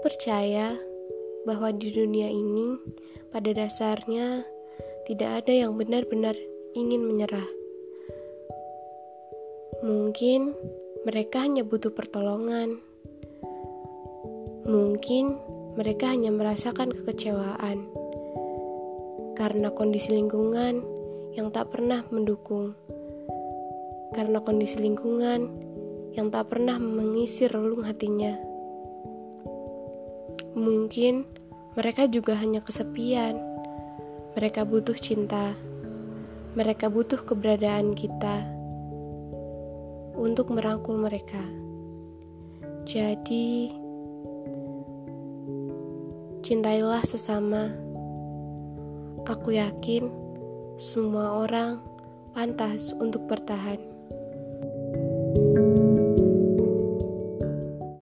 percaya bahwa di dunia ini, pada dasarnya, tidak ada yang benar-benar ingin menyerah. Mungkin mereka hanya butuh pertolongan. Mungkin mereka hanya merasakan kekecewaan karena kondisi lingkungan yang tak pernah mendukung, karena kondisi lingkungan yang tak pernah mengisi relung hatinya. Mungkin mereka juga hanya kesepian. Mereka butuh cinta. Mereka butuh keberadaan kita untuk merangkul mereka. Jadi, cintailah sesama. Aku yakin semua orang pantas untuk bertahan.